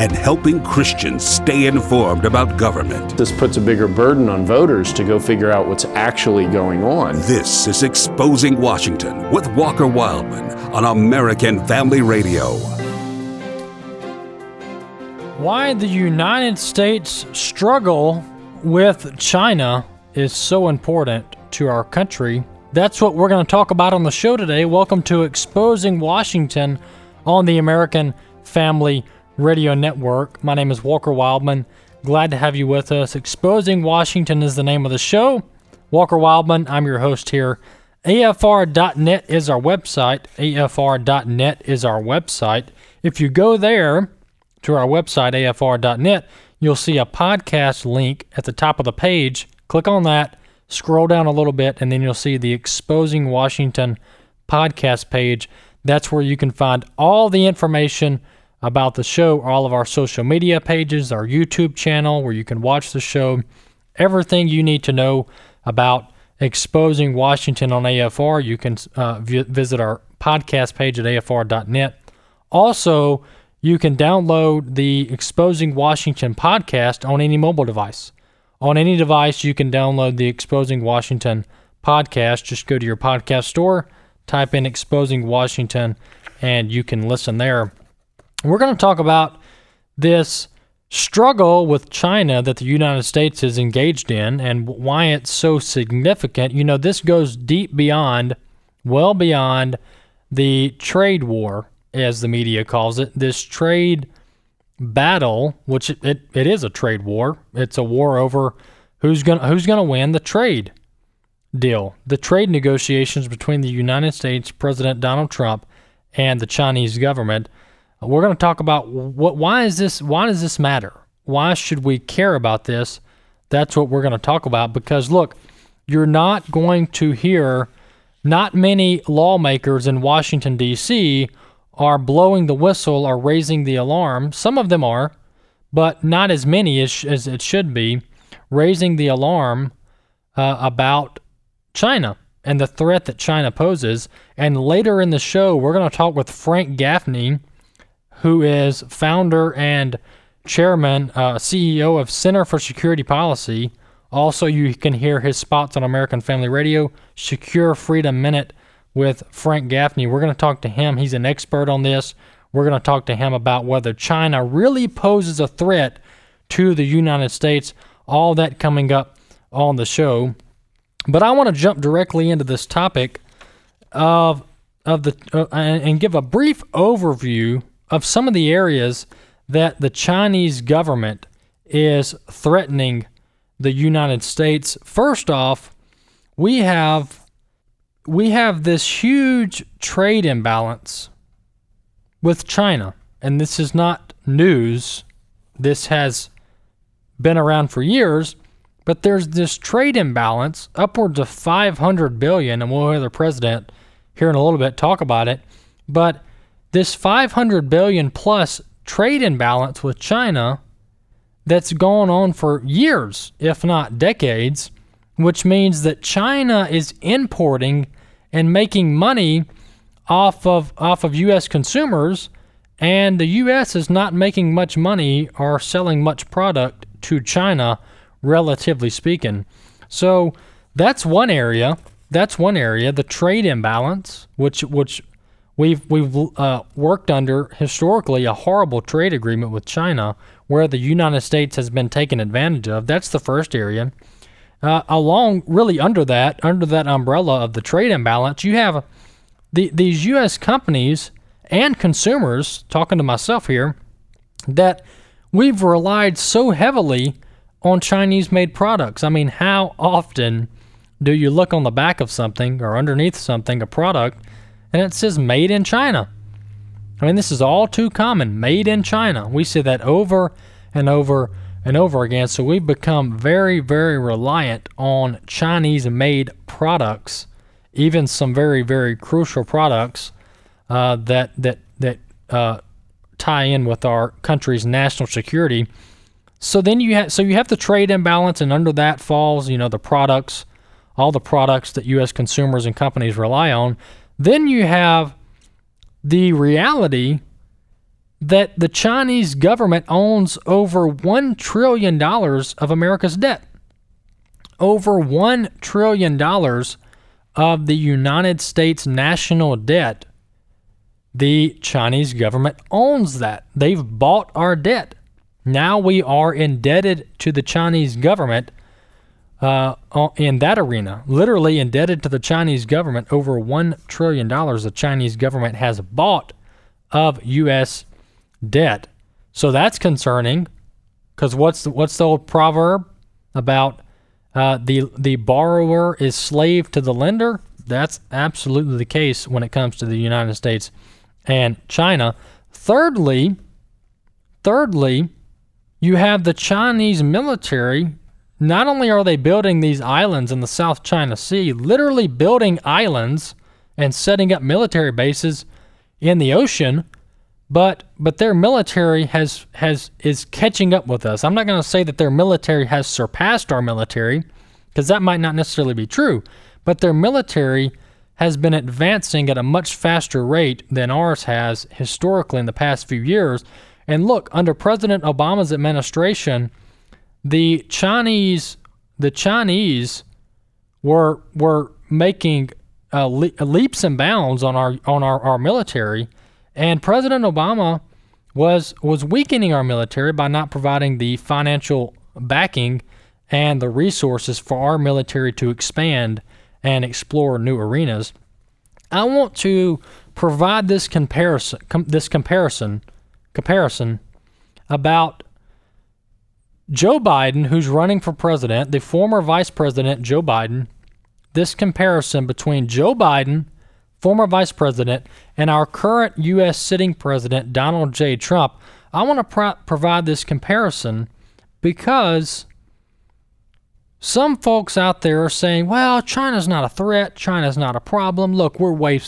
and helping Christians stay informed about government. This puts a bigger burden on voters to go figure out what's actually going on. This is Exposing Washington with Walker Wildman on American Family Radio. Why the United States struggle with China is so important to our country. That's what we're going to talk about on the show today. Welcome to Exposing Washington on the American Family Radio Network. My name is Walker Wildman. Glad to have you with us. Exposing Washington is the name of the show. Walker Wildman, I'm your host here. AFR.net is our website. AFR.net is our website. If you go there to our website, AFR.net, you'll see a podcast link at the top of the page. Click on that, scroll down a little bit, and then you'll see the Exposing Washington podcast page. That's where you can find all the information about the show, all of our social media pages, our YouTube channel where you can watch the show, everything you need to know about exposing Washington on AFR. You can uh, v- visit our podcast page at afr.net. Also, you can download the Exposing Washington podcast on any mobile device. On any device, you can download the Exposing Washington podcast. Just go to your podcast store, type in Exposing Washington, and you can listen there. We're going to talk about this struggle with China that the United States is engaged in and why it's so significant. You know, this goes deep beyond, well beyond the trade war, as the media calls it. This trade battle, which it, it, it is a trade war. It's a war over who's going who's to win the trade deal. The trade negotiations between the United States President Donald Trump and the Chinese government we're going to talk about what why is this why does this matter? Why should we care about this? That's what we're going to talk about because look, you're not going to hear not many lawmakers in Washington D.C. are blowing the whistle or raising the alarm. Some of them are, but not as many as, as it should be, raising the alarm uh, about China and the threat that China poses. And later in the show, we're going to talk with Frank Gaffney who is founder and chairman, uh, CEO of Center for Security Policy. Also, you can hear his spots on American Family Radio, Secure Freedom Minute with Frank Gaffney. We're going to talk to him. He's an expert on this. We're going to talk to him about whether China really poses a threat to the United States. All that coming up on the show. But I want to jump directly into this topic of of the uh, and give a brief overview of some of the areas that the Chinese government is threatening the United States. First off, we have we have this huge trade imbalance with China, and this is not news. This has been around for years, but there's this trade imbalance upwards of 500 billion, and we'll hear the president here in a little bit talk about it. But this 500 billion plus trade imbalance with China that's gone on for years, if not decades, which means that China is importing and making money off of off of US consumers and the US is not making much money or selling much product to China relatively speaking. So that's one area. That's one area, the trade imbalance, which which We've we've uh, worked under historically a horrible trade agreement with China, where the United States has been taken advantage of. That's the first area. Uh, along, really under that, under that umbrella of the trade imbalance, you have the, these U.S. companies and consumers. Talking to myself here, that we've relied so heavily on Chinese-made products. I mean, how often do you look on the back of something or underneath something, a product? And it says made in China. I mean, this is all too common. Made in China. We see that over and over and over again. So we've become very, very reliant on Chinese made products, even some very, very crucial products uh, that, that, that uh, tie in with our country's national security. So then you have so you have the trade imbalance, and under that falls you know the products, all the products that U.S. consumers and companies rely on. Then you have the reality that the Chinese government owns over $1 trillion of America's debt. Over $1 trillion of the United States national debt, the Chinese government owns that. They've bought our debt. Now we are indebted to the Chinese government uh, in that arena, literally indebted to the Chinese government over $1 trillion the Chinese government has bought of U.S debt. So that's concerning because what's the, what's the old proverb about uh, the the borrower is slave to the lender? That's absolutely the case when it comes to the United States and China. Thirdly, thirdly, you have the Chinese military. Not only are they building these islands in the South China Sea, literally building islands and setting up military bases in the ocean, but but their military has has is catching up with us. I'm not going to say that their military has surpassed our military because that might not necessarily be true, but their military has been advancing at a much faster rate than ours has historically in the past few years. And look, under President Obama's administration, the Chinese the Chinese were were making uh, le- leaps and bounds on our on our, our military and President Obama was was weakening our military by not providing the financial backing and the resources for our military to expand and explore new arenas. I want to provide this comparison com- this comparison comparison about Joe Biden who's running for president, the former vice president Joe Biden, this comparison between Joe Biden former vice president, and our current U.S. sitting president, Donald J. Trump, I want to pro- provide this comparison because some folks out there are saying, well, China's not a threat, China's not a problem. Look, we're way,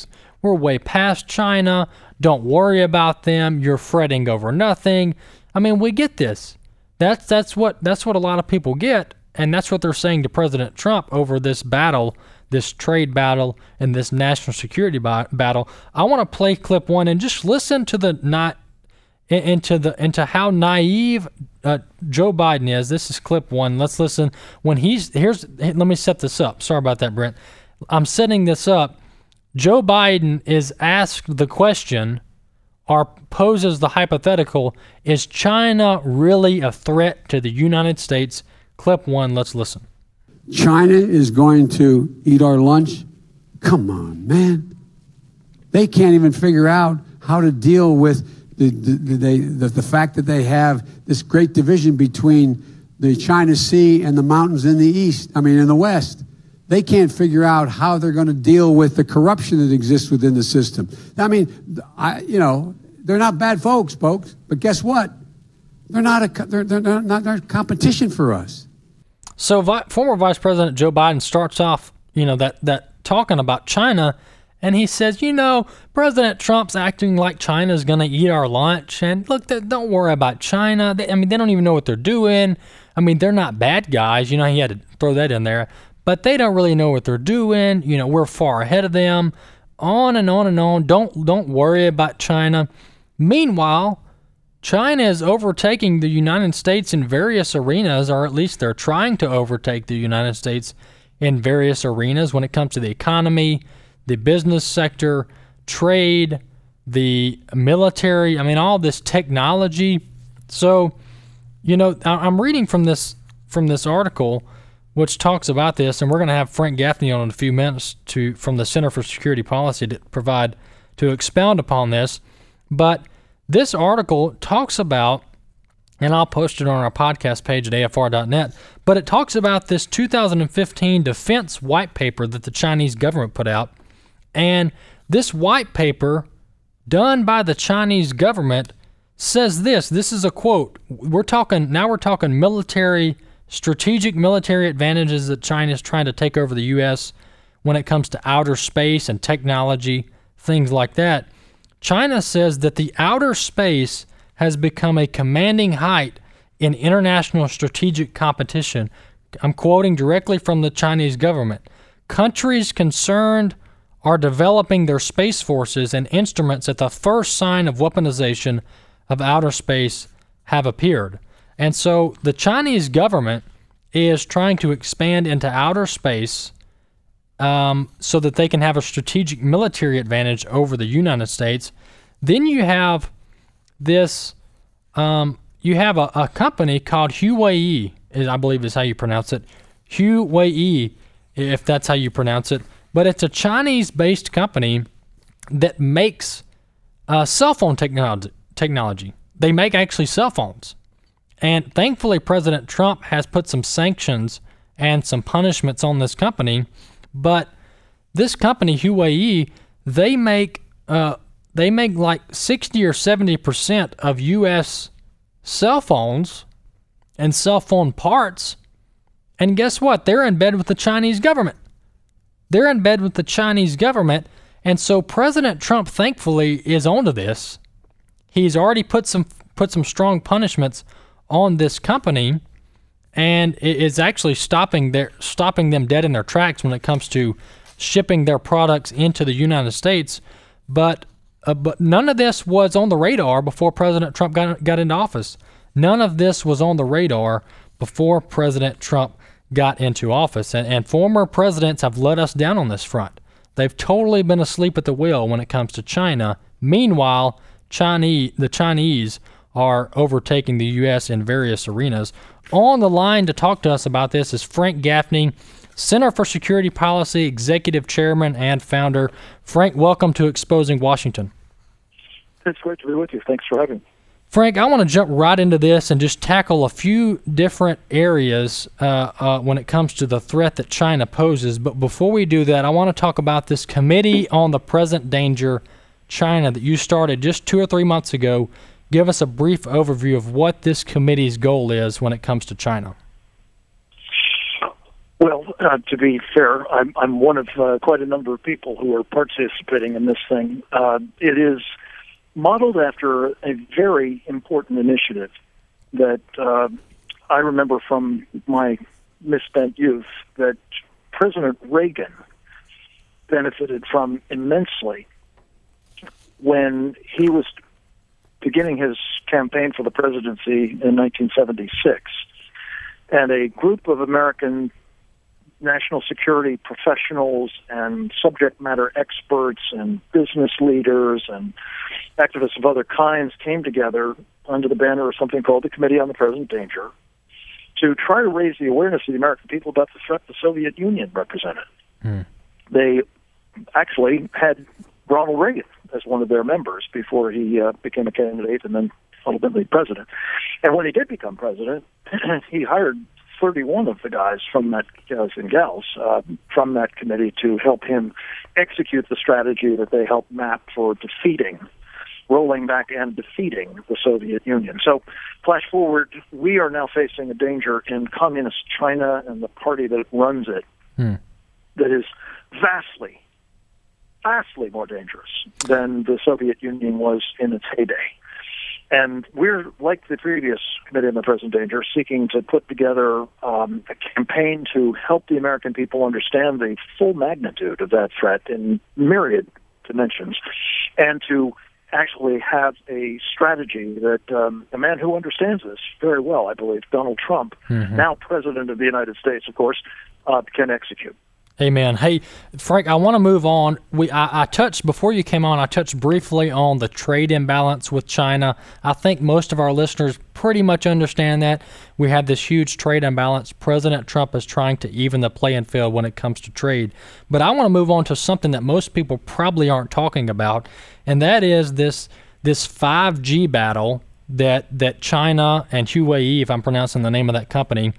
we're way past China. Don't worry about them. You're fretting over nothing. I mean, we get this. That's that's what that's what a lot of people get, and that's what they're saying to President Trump over this battle this trade battle and this national security ba- battle. I want to play clip one and just listen to the not into the into how naive uh, Joe Biden is. This is clip one. Let's listen when he's here's. Let me set this up. Sorry about that, Brent. I'm setting this up. Joe Biden is asked the question or poses the hypothetical: Is China really a threat to the United States? Clip one. Let's listen. China is going to eat our lunch? Come on, man. They can't even figure out how to deal with the, the, the, the, the fact that they have this great division between the China Sea and the mountains in the east, I mean, in the west. They can't figure out how they're going to deal with the corruption that exists within the system. I mean, I, you know, they're not bad folks, folks, but guess what? They're not a, they're, they're not, they're competition for us. So, vi- former Vice President Joe Biden starts off, you know, that that talking about China, and he says, you know, President Trump's acting like China's going to eat our lunch, and look, don't worry about China. They, I mean, they don't even know what they're doing. I mean, they're not bad guys. You know, he had to throw that in there, but they don't really know what they're doing. You know, we're far ahead of them. On and on and on. Don't don't worry about China. Meanwhile, China is overtaking the United States in various arenas, or at least they're trying to overtake the United States in various arenas when it comes to the economy, the business sector, trade, the military. I mean, all this technology. So, you know, I'm reading from this from this article, which talks about this, and we're going to have Frank Gaffney on in a few minutes to from the Center for Security Policy to provide to expound upon this. But this article talks about, and I'll post it on our podcast page at afr.net, but it talks about this 2015 defense white paper that the Chinese government put out. And this white paper, done by the Chinese government, says this. This is a quote. We're talking now. We're talking military, strategic military advantages that China is trying to take over the U.S. when it comes to outer space and technology, things like that. China says that the outer space has become a commanding height in international strategic competition. I'm quoting directly from the Chinese government. Countries concerned are developing their space forces and instruments at the first sign of weaponization of outer space have appeared. And so the Chinese government is trying to expand into outer space um, so that they can have a strategic military advantage over the United States. Then you have this, um, you have a, a company called Huawei, I believe is how you pronounce it. Huawei, if that's how you pronounce it. But it's a Chinese based company that makes uh, cell phone technology, technology. They make actually cell phones. And thankfully, President Trump has put some sanctions and some punishments on this company. But this company, Huawei, they make uh, they make like sixty or seventy percent of U.S. cell phones and cell phone parts. And guess what? They're in bed with the Chinese government. They're in bed with the Chinese government. And so President Trump, thankfully, is onto this. He's already put some put some strong punishments on this company, and it is actually stopping their stopping them dead in their tracks when it comes to shipping their products into the United States. But uh, but none of this was on the radar before President Trump got got into office. None of this was on the radar before President Trump got into office, and, and former presidents have let us down on this front. They've totally been asleep at the wheel when it comes to China. Meanwhile, Chinese, the Chinese are overtaking the U.S. in various arenas. On the line to talk to us about this is Frank Gaffney, Center for Security Policy Executive Chairman and Founder. Frank, welcome to Exposing Washington. It's great to be with you. Thanks for having me. Frank, I want to jump right into this and just tackle a few different areas uh, uh, when it comes to the threat that China poses. But before we do that, I want to talk about this Committee on the Present Danger China that you started just two or three months ago. Give us a brief overview of what this committee's goal is when it comes to China. Well, uh, to be fair, I'm, I'm one of uh, quite a number of people who are participating in this thing. Uh, it is modeled after a very important initiative that uh, I remember from my misspent youth that President Reagan benefited from immensely when he was beginning his campaign for the presidency in 1976. And a group of American national security professionals and subject matter experts and business leaders and activists of other kinds came together under the banner of something called the Committee on the Present Danger to try to raise the awareness of the American people about the threat the Soviet Union represented. Hmm. They actually had Ronald Reagan as one of their members before he uh, became a candidate and then ultimately president. And when he did become president, he hired 31 of the guys from that guys and gals uh, from that committee to help him execute the strategy that they helped map for defeating rolling back and defeating the Soviet Union. So, flash forward, we are now facing a danger in communist China and the party that runs it hmm. that is vastly vastly more dangerous than the Soviet Union was in its heyday. And we're, like the previous Committee on the Present Danger, seeking to put together um, a campaign to help the American people understand the full magnitude of that threat in myriad dimensions and to actually have a strategy that um, a man who understands this very well, I believe, Donald Trump, mm-hmm. now President of the United States, of course, uh, can execute. Amen. Hey, Frank, I want to move on. We I, I, touched before you came on. I touched briefly on the trade imbalance with China. I think most of our listeners pretty much understand that we have this huge trade imbalance. President Trump is trying to even the playing field when it comes to trade. But I want to move on to something that most people probably aren't talking about, and that is this this 5G battle that that China and Huawei, if I'm pronouncing the name of that company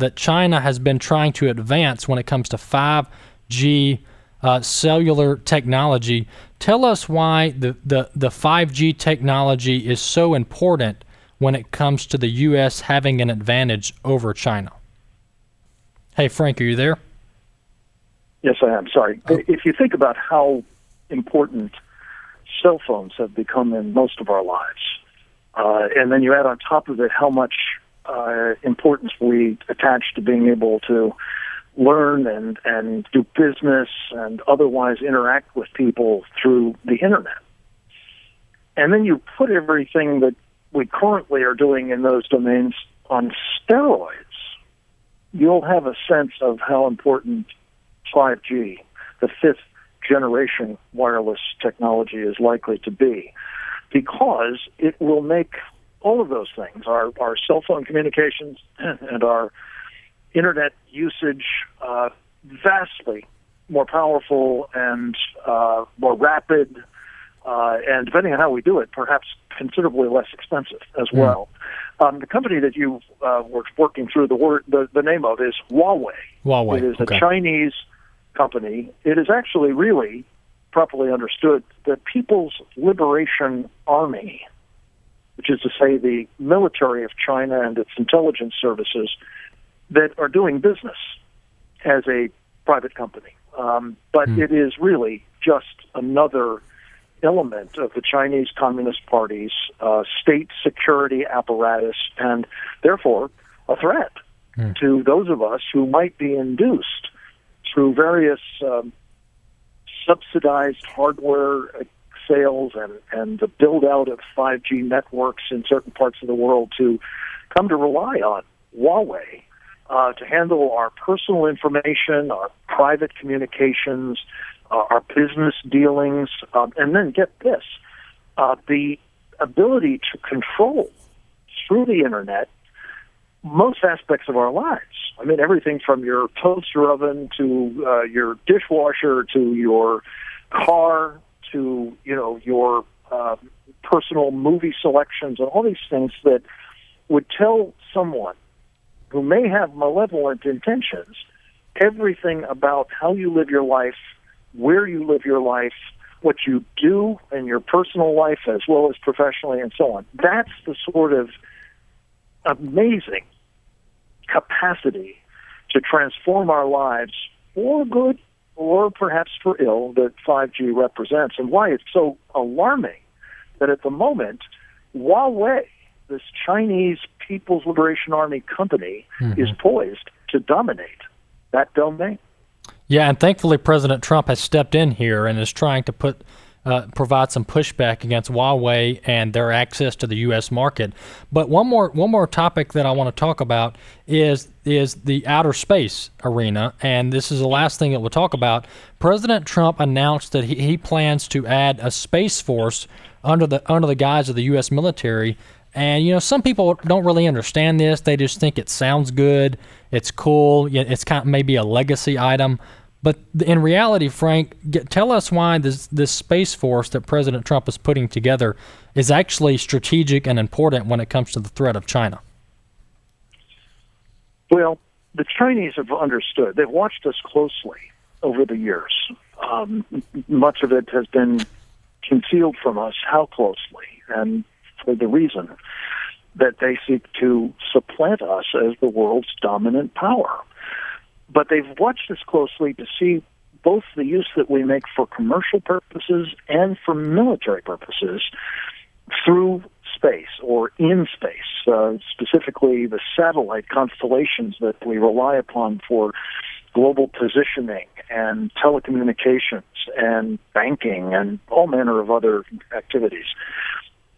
that China has been trying to advance when it comes to 5G uh, cellular technology. Tell us why the, the, the 5G technology is so important when it comes to the U.S. having an advantage over China. Hey, Frank, are you there? Yes, I am. Sorry. Oh. If you think about how important cell phones have become in most of our lives, uh, and then you add on top of it how much uh, importance we attach to being able to learn and, and do business and otherwise interact with people through the internet. And then you put everything that we currently are doing in those domains on steroids, you'll have a sense of how important 5G, the fifth generation wireless technology, is likely to be because it will make all of those things our, our cell phone communications and our internet usage uh, vastly more powerful and uh, more rapid, uh, and depending on how we do it, perhaps considerably less expensive as mm. well. Um, the company that you uh, were working through the word, the, the name of is Huawei. Huawei. It is okay. a Chinese company. It is actually really properly understood the People's Liberation Army, which is to say the military of China and its intelligence services that are doing business as a private company. Um, but mm. it is really just another element of the Chinese Communist Party's uh, state security apparatus, and therefore a threat mm. to those of us who might be induced through various um, subsidized hardware sales and, and the build out of 5G networks in certain parts of the world to come to rely on Huawei uh, to handle our personal information, our private communications, uh, our business dealings, um, and then get this uh, the ability to control through the internet most aspects of our lives. I mean, everything from your toaster oven to uh, your dishwasher to your car to you know your uh, personal movie selections and all these things that would tell someone who may have malevolent intentions everything about how you live your life, where you live your life, what you do in your personal life as well as professionally, and so on. That's the sort of amazing capacity to transform our lives for good or perhaps for ill that 5G represents, and why it's so alarming that at the moment, Huawei, this Chinese People's Liberation Army company, mm-hmm. is poised to dominate that domain. Yeah, and thankfully President Trump has stepped in here and is trying to put uh, provide some pushback against Huawei and their access to the U.S. market. But one more one more topic that I want to talk about is is the outer space arena, and this is the last thing that we'll talk about. President Trump announced that he, he plans to add a space force under the under the guise of the U.S. military. And you know, some people don't really understand this. They just think it sounds good, it's cool, it's kind of maybe a legacy item. But in reality, Frank, get, tell us why this this space force that President Trump is putting together is actually strategic and important when it comes to the threat of China. Well, the Chinese have understood. They've watched us closely over the years. Um, much of it has been concealed from us how closely, and for the reason that they seek to supplant us as the world's dominant power. But they've watched this closely to see both the use that we make for commercial purposes and for military purposes through space or in space, uh, specifically the satellite constellations that we rely upon for global positioning and telecommunications and banking and all manner of other activities.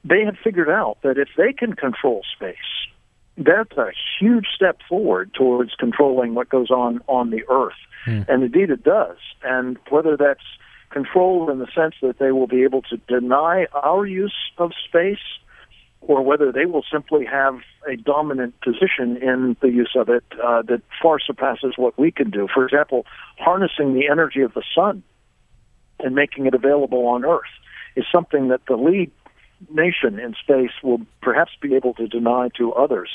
They have figured out that if they can control space, that's a huge step forward towards controlling what goes on on the earth. Mm. And indeed it does. And whether that's control in the sense that they will be able to deny our use of space or whether they will simply have a dominant position in the use of it uh, that far surpasses what we can do. For example, harnessing the energy of the sun and making it available on Earth is something that the lead nation in space will perhaps be able to deny to others.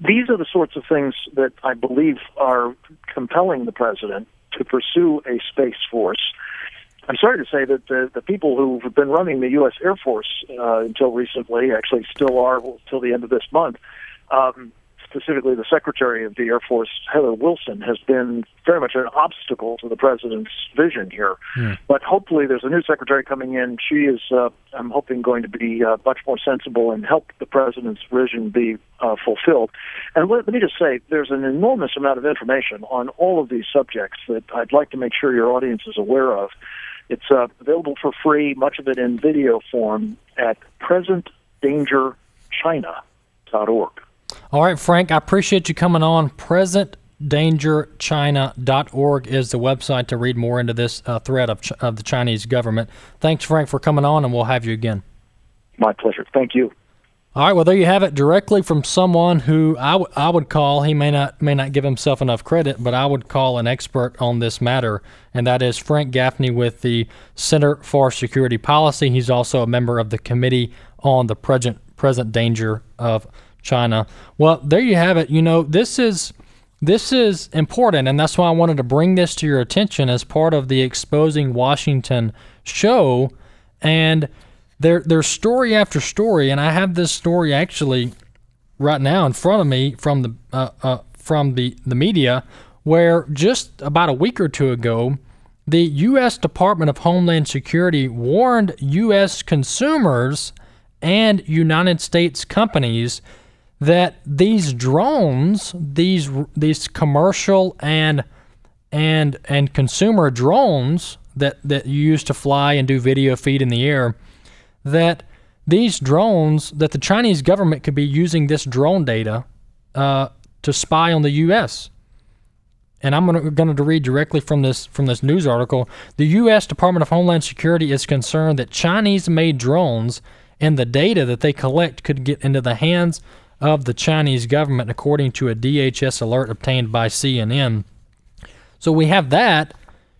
These are the sorts of things that I believe are compelling the president to pursue a space force. I'm sorry to say that the, the people who've been running the U.S. Air Force uh, until recently, actually still are until the end of this month, um, specifically the Secretary of the Air Force, Heather Wilson, has been very much an obstacle to the president's vision here. Hmm. But hopefully, there's a new secretary coming in. She is, uh, I'm hoping, going to be uh, much more sensible and help the president's vision be uh, fulfilled. And let, let me just say, there's an enormous amount of information on all of these subjects that I'd like to make sure your audience is aware of. It's uh, available for free, much of it in video form, at presentdangerchina.org. All right, Frank, I appreciate you coming on. PresentDangerChina.org is the website to read more into this uh, threat of, Ch- of the Chinese government. Thanks, Frank, for coming on, and we'll have you again. My pleasure. Thank you. All right, well, there you have it, directly from someone who I, w- I would call. He may not may not give himself enough credit, but I would call an expert on this matter, and that is Frank Gaffney with the Center for Security Policy. He's also a member of the Committee on the Present Present Danger of China. Well, there you have it. You know, this is this is important, and that's why I wanted to bring this to your attention as part of the Exposing Washington show. And there, there's story after story, and I have this story actually right now in front of me from the uh, uh, from the the media, where just about a week or two ago, the U.S. Department of Homeland Security warned U.S. consumers and United States companies that these drones, these these commercial and and and consumer drones that that you use to fly and do video feed in the air, that these drones that the Chinese government could be using this drone data uh, to spy on the U.S. And I'm going to read directly from this from this news article. The U.S. Department of Homeland Security is concerned that Chinese-made drones and the data that they collect could get into the hands of the Chinese government, according to a DHS alert obtained by CNN. So we have that.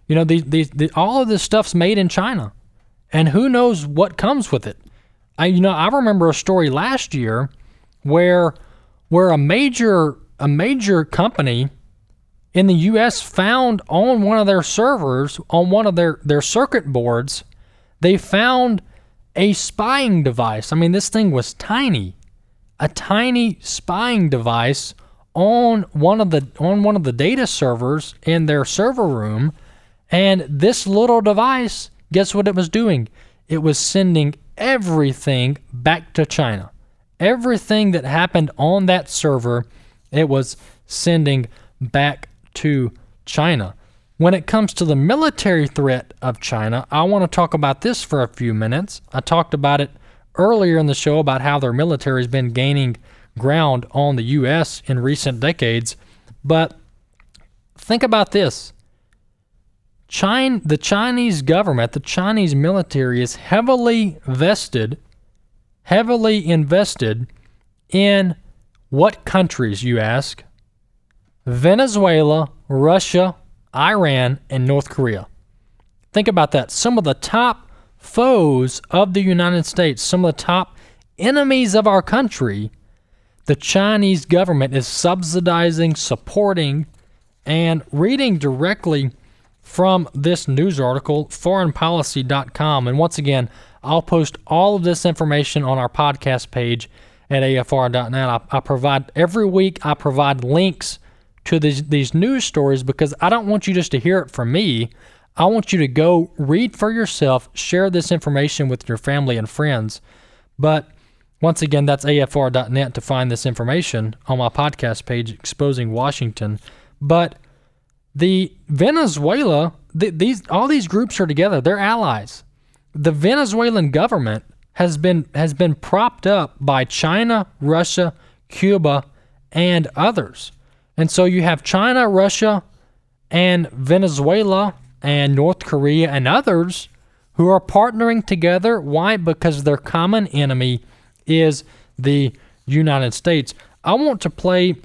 You know, these, these, the, all of this stuff's made in China, and who knows what comes with it. I, you know, I remember a story last year where where a major a major company in the U.S. found on one of their servers on one of their their circuit boards, they found a spying device. I mean, this thing was tiny a tiny spying device on one of the on one of the data servers in their server room and this little device guess what it was doing? It was sending everything back to China. Everything that happened on that server it was sending back to China. When it comes to the military threat of China I want to talk about this for a few minutes. I talked about it earlier in the show about how their military has been gaining ground on the U.S. in recent decades. But think about this China, the Chinese government, the Chinese military is heavily vested, heavily invested in what countries, you ask? Venezuela, Russia, Iran, and North Korea. Think about that. Some of the top foes of the United States, some of the top enemies of our country, the Chinese government is subsidizing, supporting, and reading directly from this news article, foreignpolicy.com. And once again, I'll post all of this information on our podcast page at afr.net. I, I provide every week, I provide links to these, these news stories because I don't want you just to hear it from me. I want you to go read for yourself, share this information with your family and friends. But once again, that's afr.net to find this information on my podcast page, Exposing Washington. But the Venezuela, the, these all these groups are together. They're allies. The Venezuelan government has been has been propped up by China, Russia, Cuba, and others. And so you have China, Russia, and Venezuela and North Korea and others who are partnering together. Why? Because their common enemy is the United States. I want to play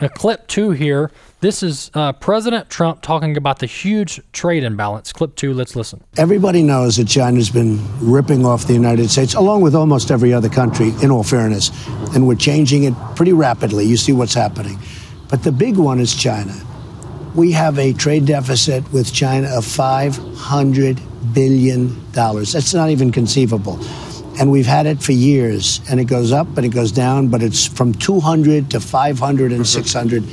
a clip two here. This is uh, President Trump talking about the huge trade imbalance. Clip two, let's listen. Everybody knows that China's been ripping off the United States, along with almost every other country, in all fairness. And we're changing it pretty rapidly. You see what's happening. But the big one is China. We have a trade deficit with China of $500 billion. That's not even conceivable. And we've had it for years. And it goes up and it goes down, but it's from 200 to 500 and 600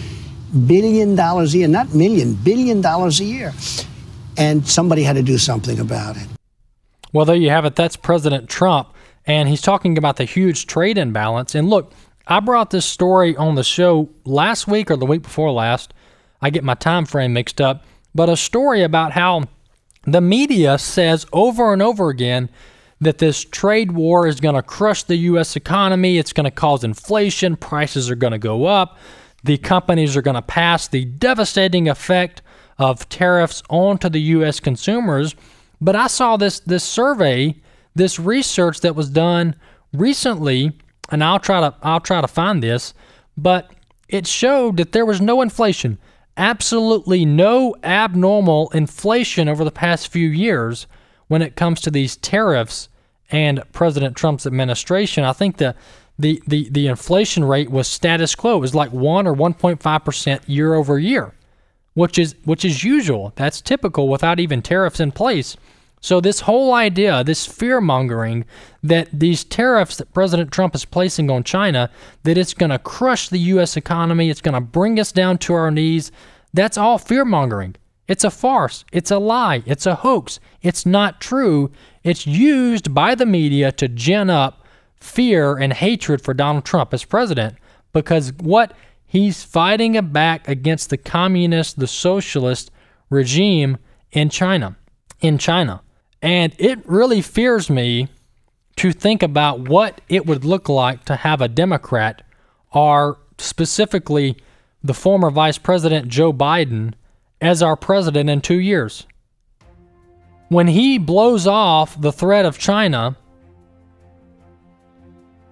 billion dollars a year, not million, billion dollars a year. And somebody had to do something about it. Well, there you have it. That's President Trump. And he's talking about the huge trade imbalance. And look, I brought this story on the show last week or the week before last. I get my time frame mixed up. But a story about how the media says over and over again that this trade war is going to crush the U.S. economy. It's going to cause inflation. Prices are going to go up. The companies are going to pass the devastating effect of tariffs onto the U.S. consumers. But I saw this this survey, this research that was done recently, and I'll try to I'll try to find this, but it showed that there was no inflation, absolutely no abnormal inflation over the past few years when it comes to these tariffs and President Trump's administration. I think the the, the, the inflation rate was status quo. It was like one or 1.5 percent year over year, which is which is usual. That's typical without even tariffs in place. So this whole idea, this fear mongering that these tariffs that President Trump is placing on China, that it's going to crush the U.S. economy, it's going to bring us down to our knees, that's all fear mongering. It's a farce. It's a lie. It's a hoax. It's not true. It's used by the media to gin up fear and hatred for Donald Trump as president because what he's fighting back against the communist, the socialist regime in China. In China. And it really fears me to think about what it would look like to have a Democrat, or specifically the former Vice President Joe Biden, as our president in two years. When he blows off the threat of China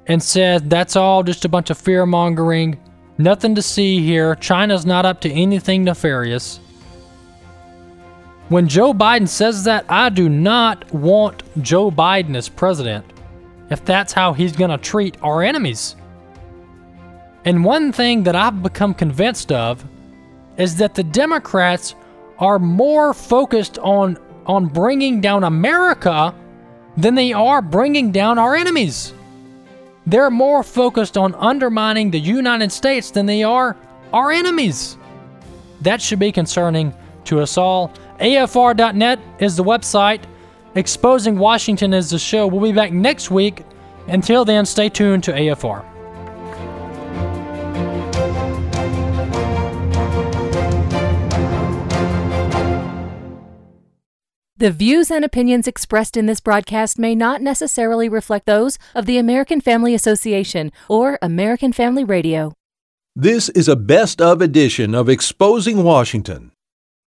and says that's all just a bunch of fear mongering, nothing to see here, China's not up to anything nefarious. When Joe Biden says that, I do not want Joe Biden as president if that's how he's going to treat our enemies. And one thing that I've become convinced of is that the Democrats are more focused on on bringing down America than they are bringing down our enemies. They're more focused on undermining the United States than they are our enemies. That should be concerning to us all. AFR.net is the website. Exposing Washington is the show. We'll be back next week. Until then, stay tuned to AFR. The views and opinions expressed in this broadcast may not necessarily reflect those of the American Family Association or American Family Radio. This is a best of edition of Exposing Washington.